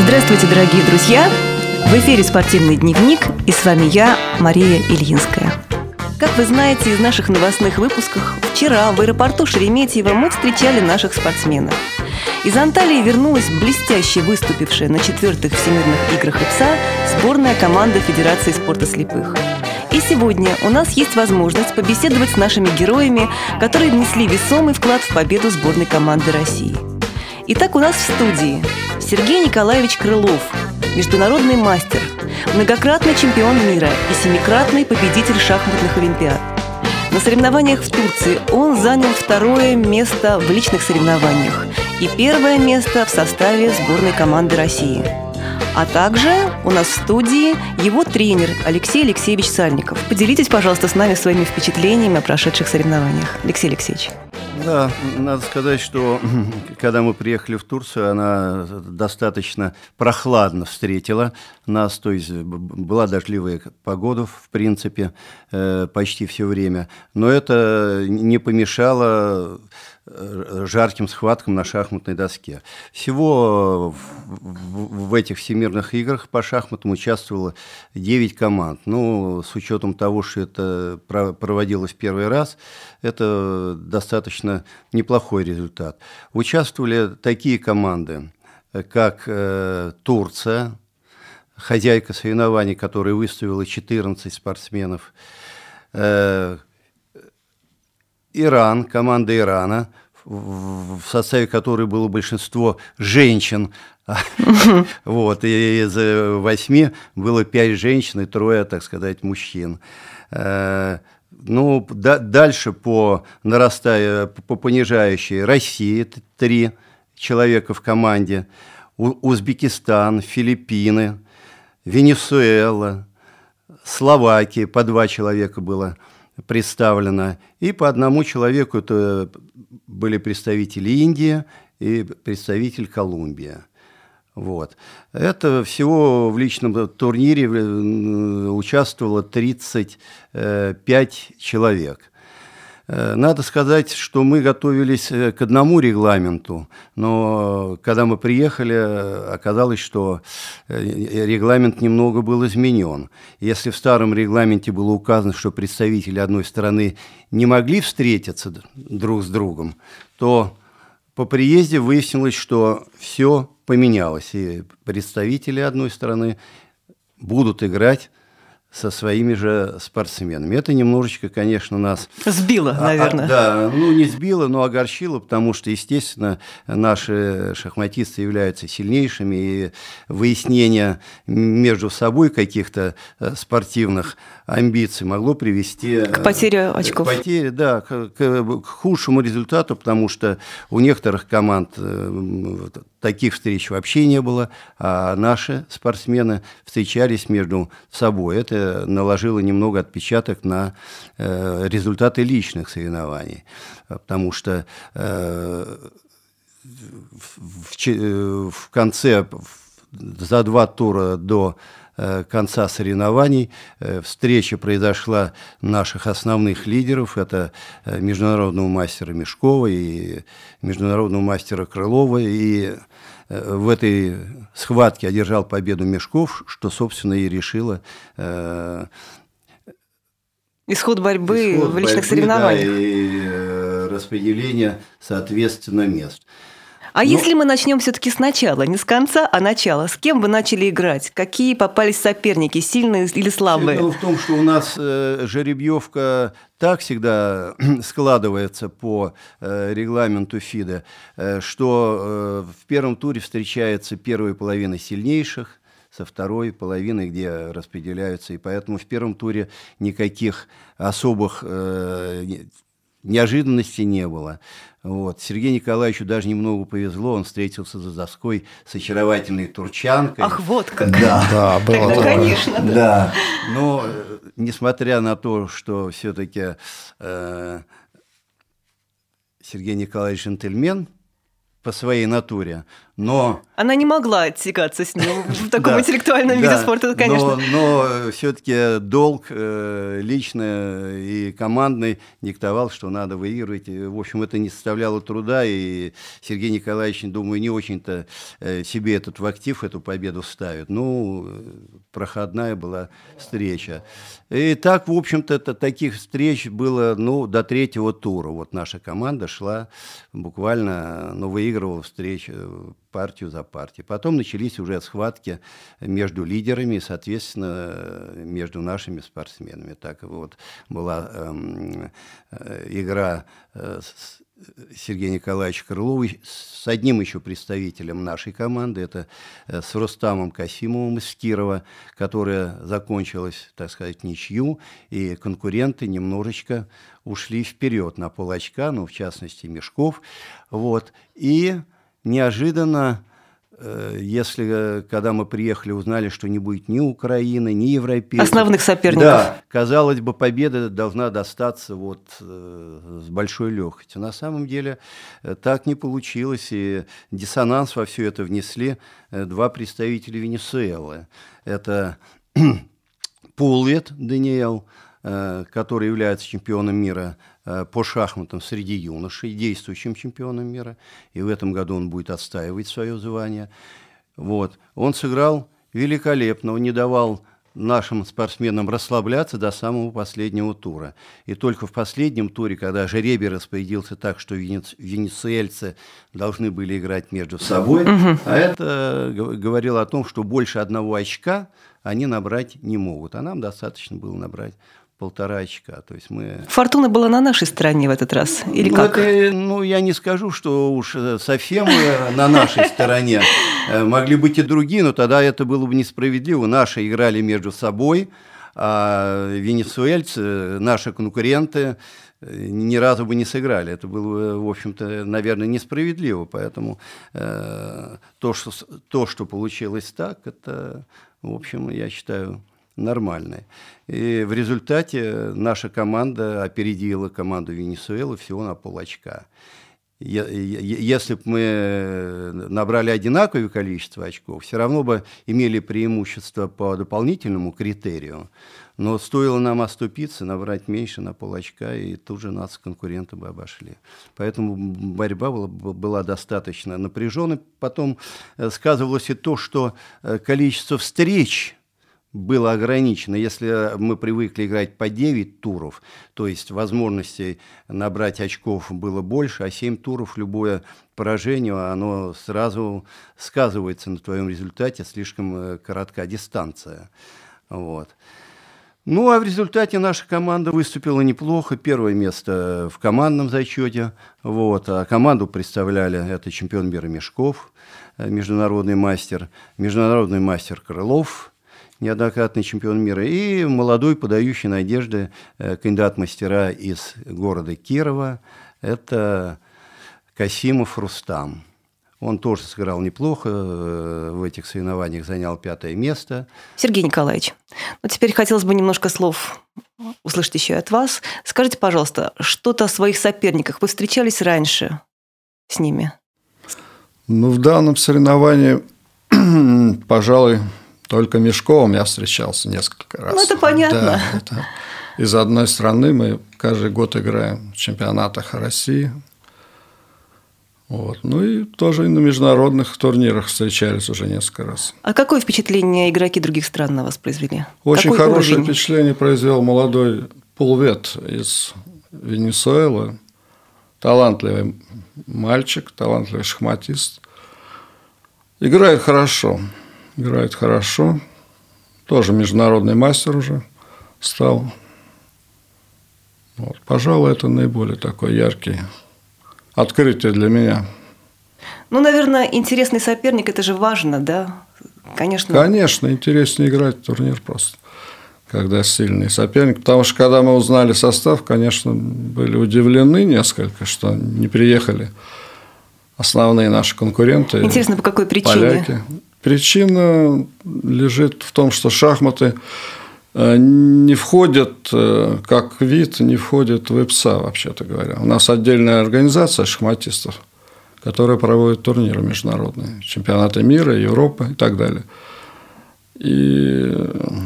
Здравствуйте, дорогие друзья! В эфире «Спортивный дневник» и с вами я, Мария Ильинская. Как вы знаете из наших новостных выпусков, вчера в аэропорту Шереметьево мы встречали наших спортсменов. Из Анталии вернулась блестяще выступившая на четвертых Всемирных играх ИПСА сборная команда Федерации спорта слепых. И сегодня у нас есть возможность побеседовать с нашими героями, которые внесли весомый вклад в победу сборной команды России. Итак, у нас в студии Сергей Николаевич Крылов, международный мастер, многократный чемпион мира и семикратный победитель шахматных олимпиад. На соревнованиях в Турции он занял второе место в личных соревнованиях и первое место в составе сборной команды России. А также у нас в студии его тренер Алексей Алексеевич Сальников. Поделитесь, пожалуйста, с нами своими впечатлениями о прошедших соревнованиях. Алексей Алексеевич. Да, надо сказать, что когда мы приехали в Турцию, она достаточно прохладно встретила нас, то есть была дождливая погода, в принципе, э, почти все время, но это не помешало жарким схваткам на шахматной доске. Всего в, в этих всемирных играх по шахматам участвовало 9 команд. Ну, с учетом того, что это проводилось первый раз, это достаточно неплохой результат. Участвовали такие команды, как э, Турция, хозяйка соревнований, которая выставила 14 спортсменов, э, Иран, команда Ирана, в составе которой было большинство женщин. Вот, и из восьми было пять женщин и трое, так сказать, мужчин. Э, ну, дальше по нарастая, по понижающей Россия три человека в команде, Узбекистан, Филиппины, Венесуэла, Словакия, по два человека было представлено, и по одному человеку это были представители Индии и представитель Колумбии. Вот. Это всего в личном турнире участвовало 35 человек. Э, надо сказать, что мы готовились э, к одному регламенту, но когда мы приехали, оказалось, что э, регламент немного был изменен. Если в старом регламенте было указано, что представители одной страны не могли встретиться друг с другом, то по приезде выяснилось, что все поменялось, и представители одной страны будут играть со своими же спортсменами. Это немножечко, конечно, нас... Сбило, наверное. А, а, да, ну не сбило, но огорчило, потому что, естественно, наши шахматисты являются сильнейшими, и выяснение между собой каких-то э, спортивных амбиций могло привести... К потере очков. К потере, да, к, к, к худшему результату, потому что у некоторых команд э, таких встреч вообще не было, а наши спортсмены встречались между собой. Это наложило немного отпечаток на э, результаты личных соревнований, потому что э, в, в, в конце, за два тура до Э, конца соревнований э, встреча произошла наших основных лидеров. Это э, международного мастера Мешкова и международного мастера Крылова. И в этой схватке одержал победу Мешков, что, собственно, и решило Исход борьбы Исход в личных борьбы, соревнованиях. Да, и распределение, соответственно, мест. А Но... если мы начнем все-таки сначала, не с конца, а начала, с кем вы начали играть? Какие попались соперники, сильные или слабые? Дело в том, что у нас э, жеребьевка так всегда складывается по э, регламенту ФИДа, э, что э, в первом туре встречается первая половина сильнейших, со второй половины, где распределяются. И поэтому в первом туре никаких особых э, неожиданностей не было. Вот. Сергею Николаевичу даже немного повезло, он встретился за доской с очаровательной турчанкой. Ах, вот как. Да, да было Тогда, такое. конечно, да. да. Но, э, несмотря на то, что все-таки э, Сергей Николаевич джентльмен по своей натуре, Но... Она не могла отсекаться с ним в таком интеллектуальном виде спорта, конечно. Но все-таки долг э, личный и командный диктовал, что надо выигрывать. В общем, это не составляло труда, и Сергей Николаевич, думаю, не очень-то э, себе этот в актив, эту победу ставит. Ну, проходная была встреча. И так, в общем-то, таких встреч было ну, до третьего тура. Вот наша команда шла буквально, ну, выигрывала встречу партию за партией. Потом начались уже схватки между лидерами и, соответственно, между нашими спортсменами. Так вот была эм, э, игра э, Сергея Николаевича Крылова с одним еще представителем нашей команды, это э, с Рустамом Касимовым из Кирова, которая закончилась, так сказать, ничью, и конкуренты немножечко ушли вперед на полочка, ну, в частности, Мешков. Вот. И неожиданно, э, если э, когда мы приехали, узнали, что не будет ни Украины, ни европейцев. Основных соперников. Да, казалось бы, победа должна достаться вот э, с большой легкостью. На самом деле так не получилось, и диссонанс во все это внесли два представителя Венесуэлы. Это Пулвет Даниэл, который является чемпионом мира по шахматам среди юношей, действующим чемпионом мира, и в этом году он будет отстаивать свое звание. Вот. Он сыграл великолепно, он не давал нашим спортсменам расслабляться до самого последнего тура. И только в последнем туре, когда жеребий распорядился так, что венесуэльцы должны были играть между собой, угу. а это говорило о том, что больше одного очка они набрать не могут, а нам достаточно было набрать полтора очка. То есть мы... Фортуна была на нашей стороне в этот раз? Или ну, как? Это, ну, я не скажу, что уж э, совсем на нашей стороне. Э, могли быть и другие, но тогда это было бы несправедливо. Наши играли между собой, а венесуэльцы, наши конкуренты, э, ни разу бы не сыграли. Это было, в общем-то, наверное, несправедливо. Поэтому э, то, что, то, что получилось так, это, в общем, я считаю, нормальной. И в результате наша команда опередила команду Венесуэлы всего на пол очка. Если бы мы набрали одинаковое количество очков, все равно бы имели преимущество по дополнительному критерию. Но стоило нам оступиться, набрать меньше на пол очка, и тут же нас конкуренты бы обошли. Поэтому борьба была, была достаточно напряженной. Потом э, сказывалось и то, что э, количество встреч было ограничено. Если мы привыкли играть по 9 туров, то есть возможностей набрать очков было больше, а 7 туров любое поражение, оно сразу сказывается на твоем результате, слишком э, коротка дистанция. Вот. Ну, а в результате наша команда выступила неплохо. Первое место в командном зачете. Вот. А команду представляли это чемпион мира Мешков, э, международный мастер, международный мастер Крылов – неоднократный чемпион мира, и молодой, подающий надежды э, кандидат мастера из города Кирова, это Касимов Рустам. Он тоже сыграл неплохо, э, в этих соревнованиях занял пятое место. Сергей Николаевич, ну теперь хотелось бы немножко слов услышать еще от вас. Скажите, пожалуйста, что-то о своих соперниках. Вы встречались раньше с ними? Ну, в данном соревновании, пожалуй, только Мешковым я встречался несколько раз. Ну, это понятно. Да, это из одной страны мы каждый год играем в чемпионатах России. Вот. Ну и тоже и на международных турнирах встречались уже несколько раз. А какое впечатление игроки других стран на вас произвели? Очень Какой хорошее уровень? впечатление произвел молодой Пулвет из Венесуэлы. Талантливый мальчик, талантливый шахматист. Играет хорошо играет хорошо. Тоже международный мастер уже стал. Вот. Пожалуй, это наиболее такой яркий открытие для меня. Ну, наверное, интересный соперник – это же важно, да? Конечно. Конечно, интереснее играть в турнир просто, когда сильный соперник. Потому что, когда мы узнали состав, конечно, были удивлены несколько, что не приехали основные наши конкуренты. Интересно, по какой причине? Поляки. Причина лежит в том, что шахматы э, не входят, э, как вид, не входят в ИПСА, вообще-то говоря. У нас отдельная организация шахматистов, которые проводят турниры международные, чемпионаты мира, Европы и так далее. И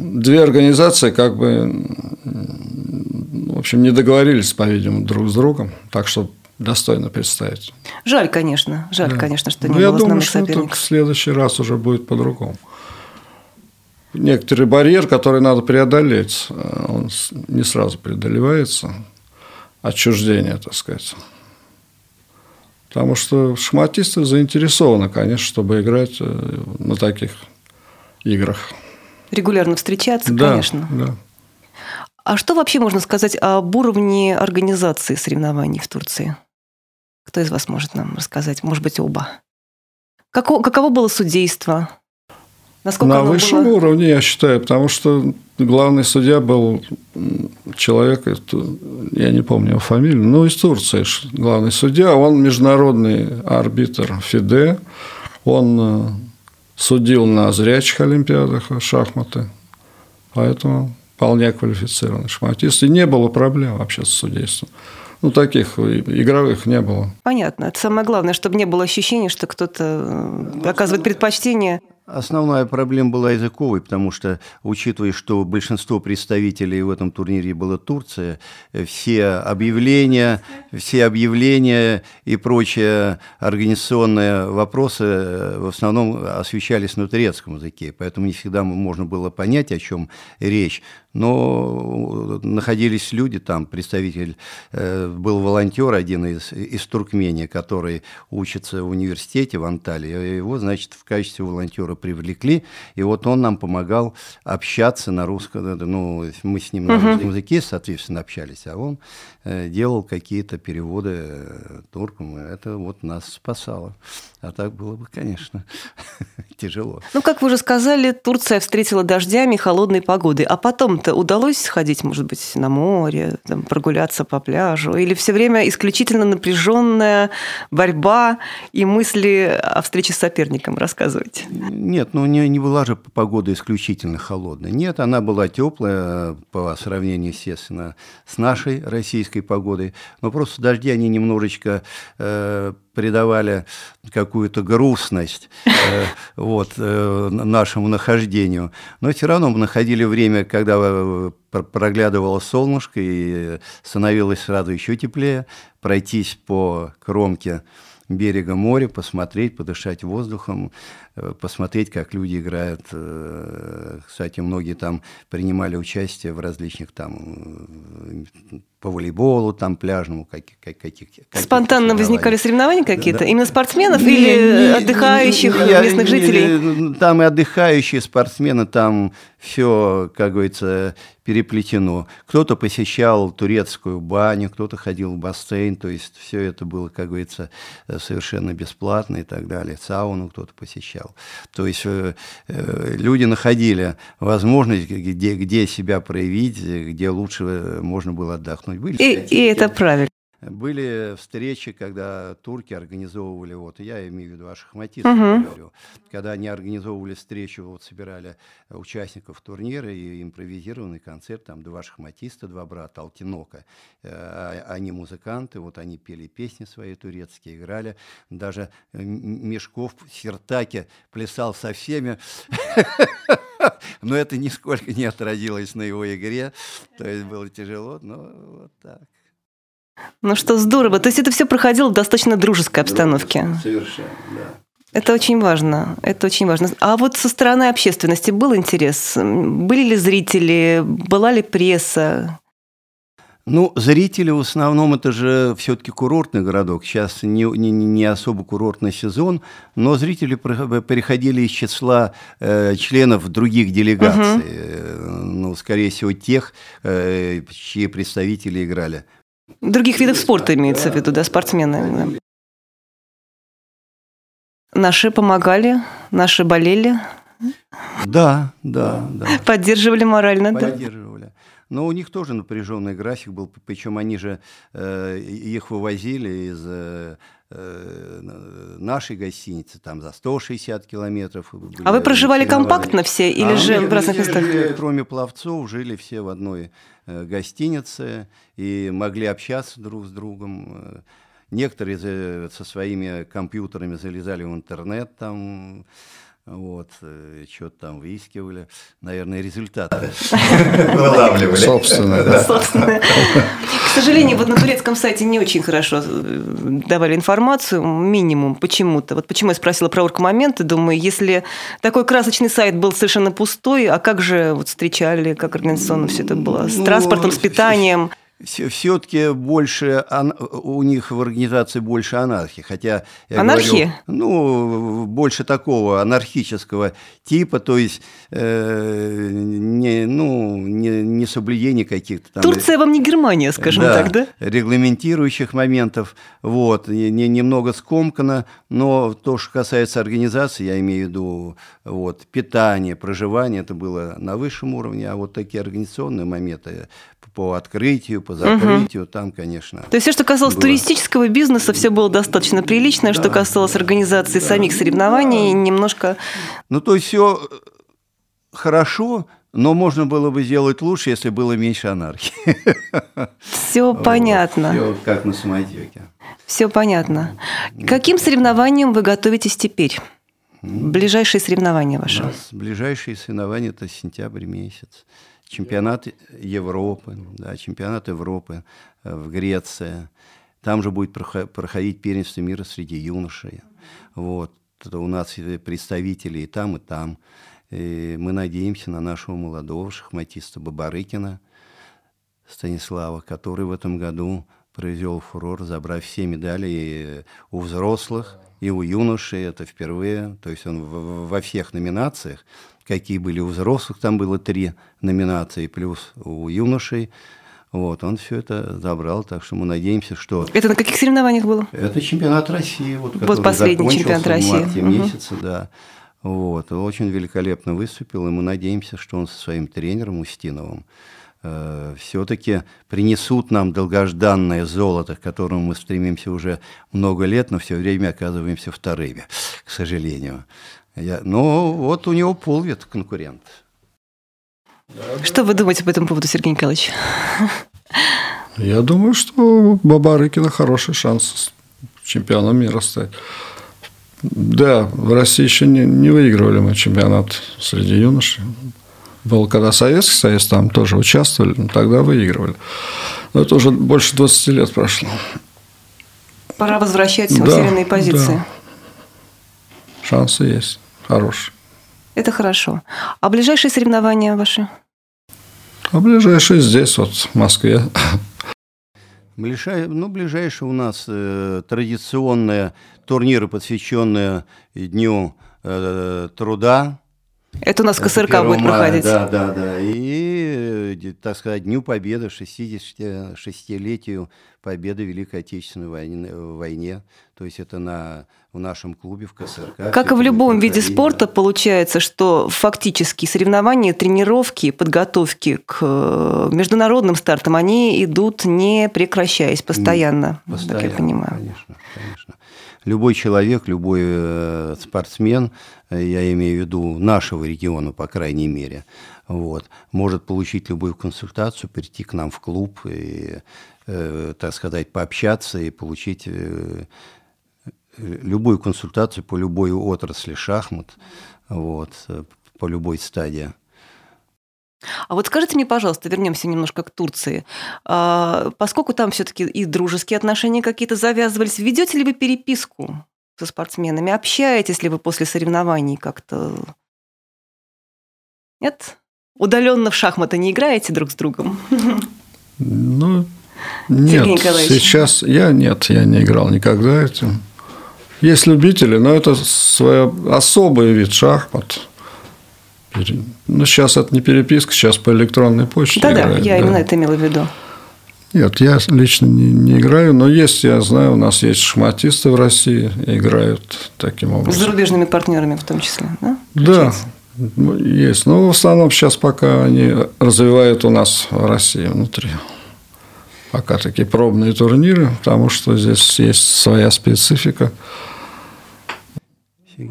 две организации как бы, в общем, не договорились, по-видимому, друг с другом, так что достойно представить. Жаль, конечно, жаль, да. конечно, что ну, не я было думаю, что это в следующий раз уже будет по-другому. Некоторый барьер, который надо преодолеть, он не сразу преодолевается. Отчуждение, так сказать. Потому что шахматисты заинтересованы, конечно, чтобы играть э, на таких играх. Регулярно встречаться, да, конечно. Да. А что вообще можно сказать об уровне организации соревнований в Турции? Кто из вас может нам рассказать? Может быть, оба. Каково, каково было судейство? Насколько На высшем было... уровне, я считаю, потому что главный судья был человек, я не помню его фамилию, но из Турции главный судья, он международный арбитр ФИДЕ, он э, судил на зрячих олимпиадах шахматы, поэтому вполне квалифицированный шахматист, и не было проблем вообще с судейством. Ну, таких игровых не было. Понятно. Это самое главное, чтобы не было ощущения, что кто-то э, оказывает предпочтение Основная проблема была языковой, потому что, учитывая, что большинство представителей в этом турнире было Турция, все объявления, все объявления и прочие организационные вопросы э, в основном освещались на турецком языке, поэтому не всегда можно было понять, о чем речь. Но находились люди там, представитель, э, был волонтер один из, из Туркмении, который учится в университете в Анталии, его, значит, в качестве волонтера привлекли, и вот он нам помогал общаться на русском, э, ну, мы с ним на русском языке, соответственно, общались, а он э, делал какие-то переводы туркам, и это вот нас спасало. А так было бы, конечно, тяжело. Ну, как вы уже сказали, Турция встретила дождями и холодной погодой. А потом-то удалось сходить, может быть, на море, там, прогуляться по пляжу? Или все время исключительно напряженная борьба и мысли о встрече с соперником рассказывать? Нет, ну не, не была же погода исключительно холодная. Нет, она была теплая по сравнению, естественно, с нашей российской погодой. Но просто дожди, они немножечко э, придавали какую-то грустность э, вот, э, нашему нахождению. Но все равно мы находили время, когда э, проглядывало солнышко и становилось сразу еще теплее, пройтись по кромке берега моря, посмотреть, подышать воздухом, э, посмотреть, как люди играют. Э, кстати, многие там принимали участие в различных там по волейболу, там пляжному, как, как, каких, каких Спонтанно возникали соревнования какие-то? Да. Именно спортсменов не, или не, отдыхающих не, местных жителей? Там и отдыхающие спортсмены, там все, как говорится, переплетено. Кто-то посещал турецкую баню, кто-то ходил в бассейн, то есть все это было, как говорится, совершенно бесплатно и так далее. Сауну кто-то посещал. То есть э, э, люди находили возможность, где, где себя проявить, где лучше можно было отдохнуть отдохнуть. Были и, и это правильно. Были встречи, когда турки организовывали, вот я имею в виду шахматистах, угу. говорю, когда они организовывали встречу, вот собирали участников турнира и импровизированный концерт, там два шахматиста, два брата Алтинока, э, они музыканты, вот они пели песни свои турецкие, играли, даже Мешков Сертаки плясал со всеми, но это нисколько не отразилось на его игре, то есть было тяжело, но вот так. Ну что, здорово. То есть это все проходило в достаточно дружеской обстановке. Совершенно, да. Это очень важно. Это очень важно. А вот со стороны общественности был интерес? Были ли зрители? Была ли пресса? Ну, зрители в основном это же все-таки курортный городок. Сейчас не, не, не особо курортный сезон, но зрители переходили из числа э, членов других делегаций. Угу. Ну, скорее всего, тех, э, чьи представители играли. Других видов спорта имеется в виду, да, спортсмены. Наши помогали, наши болели. Да, да, да. Поддерживали морально, Поддерживали. да. Но у них тоже напряженный график был, причем они же э, их вывозили из э, э нашей гостиницы там за 160 километров. А вы проживали компактно все или а же в разных местах? Жили, кроме пловцов, жили все в одной э, гостинице и могли общаться друг с другом. некоторые со своими компьютерами залезали в интернет там, вот, э, что-то там выискивали, наверное, результаты вылавливали. Собственно, да. К сожалению, вот на турецком сайте не очень хорошо э, давали информацию, минимум почему-то. Вот почему я спросила про оргмоменты, думаю, если такой красочный сайт был совершенно пустой, а как же вот встречали, как организационно все это было? С ну, транспортом, с питанием? Все-таки больше у них в организации больше анархии, хотя я анархии? Говорю, ну больше такого анархического типа, то есть э, не ну не, не соблюдение каких-то там. Турция вам не Германия, скажем да, так, да? Регламентирующих моментов, вот не, немного скомкано, но то, что касается организации, я имею в виду вот питание, проживание, это было на высшем уровне, а вот такие организационные моменты по открытию, по закрытию, угу. там, конечно. То есть все, что касалось было... туристического бизнеса, все было достаточно прилично, да, что касалось организации да, самих соревнований, да. немножко. Ну, то есть все хорошо, но можно было бы сделать лучше, если было меньше анархии. Все вот. понятно. Все как на самотеке. Все понятно. Каким соревнованиям вы готовитесь теперь? Ближайшие соревнования ваши? У нас ближайшие соревнования это сентябрь месяц чемпионат Европы, да, чемпионат Европы э, в Греции. Там же будет проходить первенство мира среди юношей. Вот. У нас представители и там, и там. И мы надеемся на нашего молодого шахматиста Бабарыкина Станислава, который в этом году произвел фурор, забрав все медали и у взрослых, и у юношей. Это впервые. То есть он во всех номинациях какие были у взрослых, там было три номинации, плюс у юношей. Вот, он все это забрал, так что мы надеемся, что... Это на каких соревнованиях было? Это чемпионат России, вот, вот последний чемпионат России. в марте угу. месяце, да. Вот, очень великолепно выступил, и мы надеемся, что он со своим тренером Устиновым э, все-таки принесут нам долгожданное золото, к которому мы стремимся уже много лет, но все время оказываемся вторыми, к сожалению. Я, ну, вот у него полвет конкурент. Что вы думаете по этому поводу, Сергей Николаевич? Я думаю, что Бабарыкина хороший шанс чемпионом мира стать. Да, в России еще не, не выигрывали мы чемпионат среди юношей. Был когда Советский Союз, там тоже участвовали, но тогда выигрывали. Но это уже больше 20 лет прошло. Пора возвращаться да, в уверенные позиции. Да. Шансы есть хороший. Это хорошо. А ближайшие соревнования ваши? А ближайшие здесь, вот, в Москве. Ближай, ну, ближайшие у нас э, традиционные турниры, посвященные Дню э, труда. Это у нас КСРК будет проходить. Да, да, да. И, э, так сказать, Дню Победы, 66-летию победы в Великой Отечественной войне, войне. То есть это на, в нашем клубе в КСРК. Как и в любом виде спорта, получается, что фактически соревнования, тренировки, подготовки к э, международным стартам, они идут не прекращаясь постоянно, постоянно так я понимаю. Конечно, конечно. Любой человек, любой э, спортсмен, э, я имею в виду нашего региона, по крайней мере, вот, может получить любую консультацию, прийти к нам в клуб и э, так сказать, пообщаться и получить любую консультацию по любой отрасли шахмат, вот, по любой стадии. А вот скажите мне, пожалуйста, вернемся немножко к Турции. А, поскольку там все-таки и дружеские отношения какие-то завязывались, ведете ли вы переписку со спортсменами? Общаетесь ли вы после соревнований как-то? Нет? Удаленно в шахматы не играете друг с другом? Ну, нет, сейчас я нет, я не играл никогда этим. Есть любители, но это свой особый вид шахмат. Ну, сейчас это не переписка, сейчас по электронной почте. Да, играют, да, я да. именно это имела в виду. Нет, я лично не, не играю, но есть, я знаю, у нас есть шахматисты в России, играют таким образом. С зарубежными партнерами в том числе, да? Да, есть. Но в основном сейчас пока они развивают у нас в России внутри пока такие пробные турниры, потому что здесь есть своя специфика. Да.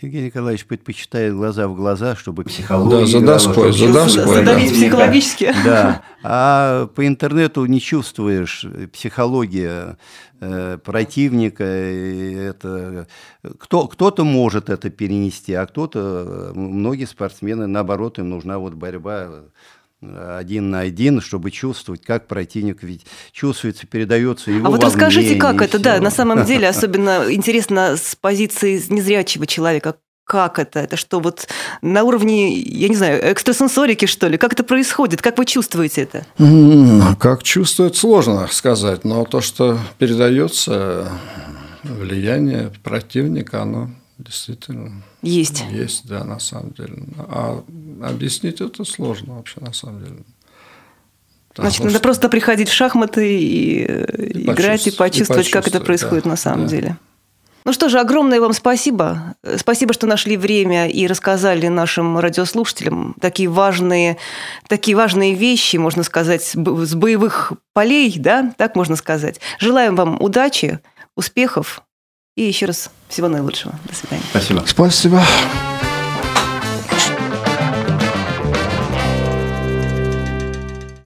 Сергей Николаевич предпочитает глаза в глаза, чтобы психология... Да, за доской, за доской. Задавить да. психологически. Да, а по интернету не чувствуешь психология э, противника. Это... Кто, кто-то может это перенести, а кто-то, многие спортсмены, наоборот, им нужна вот борьба один на один, чтобы чувствовать, как противник ведь чувствуется, передается его А вот расскажите, как это, да, на самом деле особенно интересно с позиции незрячего человека, как это? Это что, вот на уровне, я не знаю, экстрасенсорики, что ли? Как это происходит? Как вы чувствуете это? Как чувствует, сложно сказать. Но то, что передается, влияние противника, оно действительно есть. Есть, да, на самом деле. А объяснить это сложно вообще, на самом деле. Потому Значит, надо просто приходить в шахматы и, и играть, и почувствовать, и как это происходит да, на самом да. деле. Ну что же, огромное вам спасибо. Спасибо, что нашли время и рассказали нашим радиослушателям такие важные, такие важные вещи, можно сказать, с боевых полей, да, так можно сказать. Желаем вам удачи, успехов и еще раз всего наилучшего. До свидания. Спасибо. Спасибо.